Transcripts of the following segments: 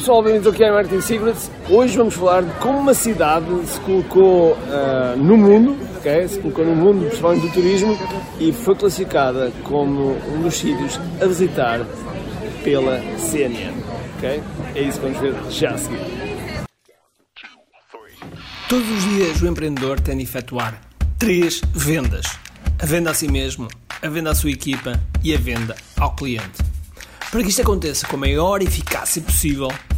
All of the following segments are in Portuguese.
Pessoal, bem-vindos ao que é Marketing Secrets. Hoje vamos falar de como uma cidade se colocou uh, no mundo, okay? se colocou no mundo, principalmente do turismo, e foi classificada como um dos sítios a visitar pela CNN. Okay? É isso que vamos ver já a seguir. Todos os dias o empreendedor tem de efetuar três vendas: a venda a si mesmo, a venda à sua equipa e a venda ao cliente. Para que isto aconteça com a maior eficácia possível,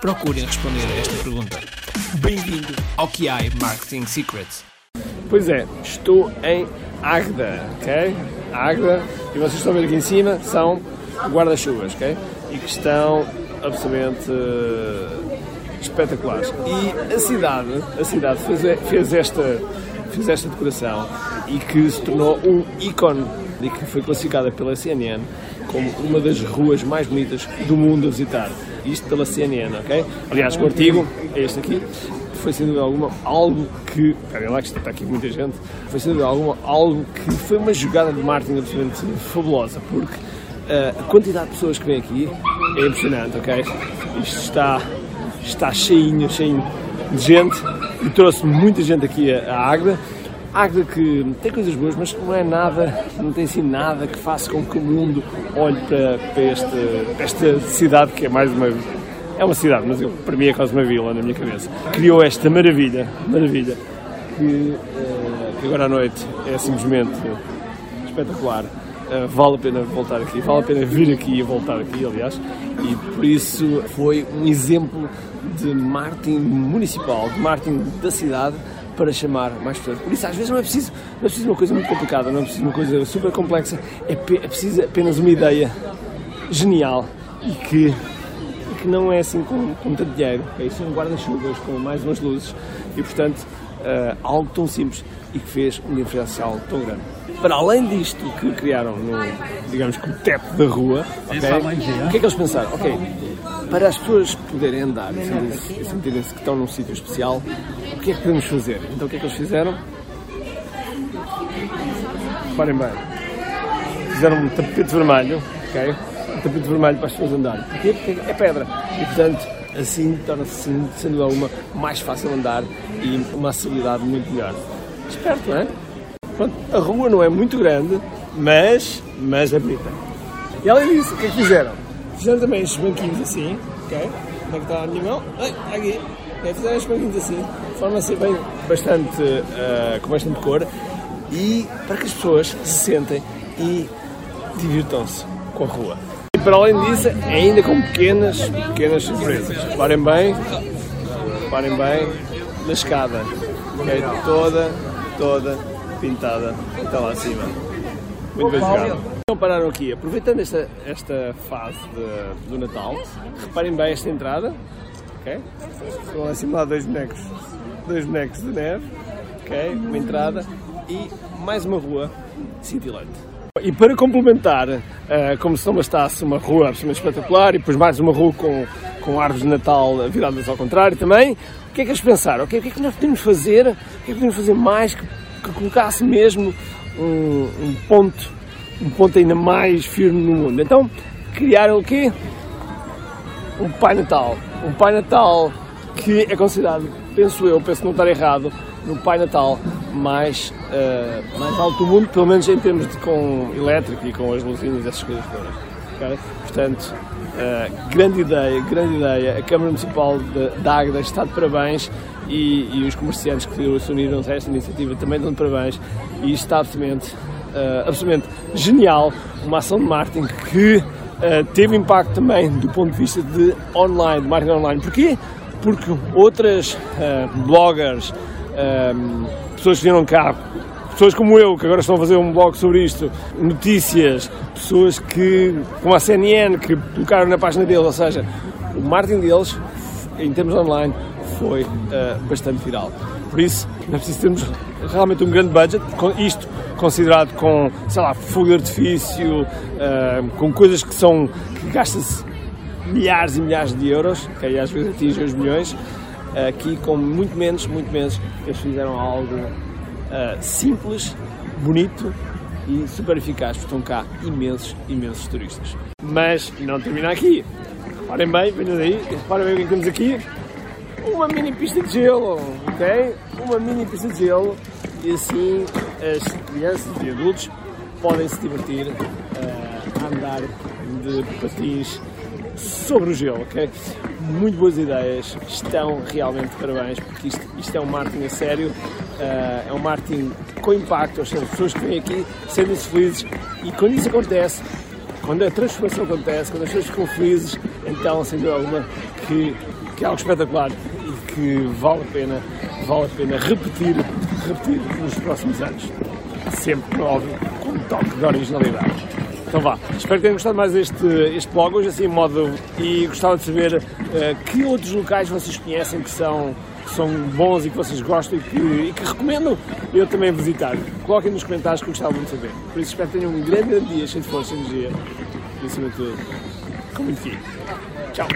procurem responder a esta pergunta. Bem-vindo ao QI Marketing Secrets. Pois é, estou em Agda, ok? Agda, e vocês estão a ver aqui em cima, são guarda-chuvas, ok? E que estão absolutamente uh, espetaculares. E a cidade, a cidade fez, fez esta fez esta decoração e que se tornou um ícone e que foi classificada pela CNN como uma das ruas mais bonitas do mundo a visitar. Isto pela CNN, ok? Aliás, o artigo é este aqui. Foi sem dúvida alguma algo que. Olha lá que está aqui muita gente. Foi sem dúvida alguma algo que foi uma jogada de marketing absolutamente fabulosa, porque uh, a quantidade de pessoas que vem aqui é impressionante, ok? Isto está, está cheinho, cheinho de gente e trouxe muita gente aqui a Águeda. Águeda que tem coisas boas, mas não é nada, não tem assim nada que faça com que o mundo olhe para, para, esta, para esta cidade que é mais uma é uma cidade, mas eu, para mim é quase uma vila na minha cabeça. Criou esta maravilha, maravilha, que, uh, que agora à noite é simplesmente espetacular. Uh, vale a pena voltar aqui, vale a pena vir aqui e voltar aqui, aliás, e por isso foi um exemplo de marketing municipal, de marketing da cidade para chamar mais pessoas. Por isso, às vezes, não é preciso, não é preciso uma coisa muito complicada, não é preciso uma coisa super complexa, é, é preciso apenas uma ideia genial e que, que não é assim com, com tanto dinheiro. É isso, um guarda-chuvas com mais umas luzes e, portanto, uh, algo tão simples e que fez um diferencial tão grande. Para além disto que criaram no, digamos que o teto da rua, okay, o que é que eles pensaram? Ok, para as pessoas poderem andar e sentirem-se que estão num sítio especial, o que é que podemos fazer? Então o que é que eles fizeram? Reparem bem, fizeram um tapete vermelho, ok? Um tapete vermelho para as pessoas andarem. Porquê? Porque é pedra. E portanto, assim torna-se, sem dúvida alguma, mais fácil andar e uma acessibilidade muito melhor. Esperto, não é? Pronto, a rua não é muito grande, mas, mas é bonita. E além disso, o que é que fizeram? Fizeram também estes banquinhos assim, ok? Onde é que está a minha mão? Ai, aqui. É, fizeram estes banquinhos assim, de forma a ser bem, bastante, uh, com bastante cor e para que as pessoas se sentem e divirtam-se com a rua. E para além disso, ainda com pequenas, pequenas surpresas. Reparem bem, reparem bem na escada, ok? Toda, toda pintada até lá acima. Muito bem jogado. Então pararam aqui, aproveitando esta, esta fase de, do Natal, reparem bem esta entrada, ok? Estão assim lá dois bonecos, dois bonecos de neve, ok? Uma entrada e mais uma rua cintilante. E para complementar, uh, como se não bastasse uma rua absolutamente espetacular e depois mais uma rua com, com árvores de Natal viradas ao contrário também, o que é que eles pensaram? Okay, o que é que nós podemos fazer? O que é que podemos fazer mais que, que colocasse mesmo um, um ponto um ponto ainda mais firme no mundo. Então criaram o quê? Um Pai Natal. Um Pai Natal que é considerado, penso eu, penso não estar errado, no Pai Natal mais, uh, mais alto do mundo, pelo menos em termos de com elétrico e com as luzinhas e essas coisas todas. Okay? Portanto, uh, grande ideia, grande ideia. A Câmara Municipal de, de Águeda está de parabéns e, e os comerciantes que se uniram a esta iniciativa também estão de parabéns e está absolutamente uh, absolutamente genial, uma ação de marketing que uh, teve impacto também do ponto de vista de online, de marketing online. Porquê? Porque outras bloggers, pessoas que vieram cá, pessoas como eu, que agora estão a fazer um blog sobre isto, notícias, pessoas que, como a CNN, que colocaram na página deles, ou seja, o marketing deles, em termos online, foi uh, bastante viral. Por isso, é preciso termos realmente um grande budget, isto considerado com, sei lá, fogo de artifício, uh, com coisas que são, que gasta-se milhares e milhares de euros, que aí às vezes atingem os milhões, aqui com muito menos, muito menos, eles fizeram algo uh, simples, bonito e super eficaz, estão cá imensos, imensos turistas. Mas não termina aqui. Reparem bem, venham aí, reparem bem o que é temos aqui. Uma mini pista de gelo, ok? Uma mini pista de gelo e assim as crianças e adultos podem se divertir uh, a andar de patins sobre o gelo, ok? Muito boas ideias, estão realmente parabéns, porque isto, isto é um marketing a sério, é um marketing com impacto, ou seja, as pessoas que vêm aqui sentem-se felizes e quando isso acontece, quando a transformação acontece, quando as pessoas ficam felizes, então, sem dúvida alguma, que, que é algo espetacular e que vale a pena, vale a pena repetir, repetir nos próximos anos. Sempre, óbvio, com um toque de originalidade. Então vá, espero que tenham gostado mais deste este blog hoje, assim, em modo. E gostava de saber uh, que outros locais vocês conhecem que são, que são bons e que vocês gostam e que, e que recomendo eu também visitar. Coloquem nos comentários que eu gostava muito de saber. Por isso espero que tenham um grande dia, cheio de força e energia e acima de tudo, com muito fim. Tchau!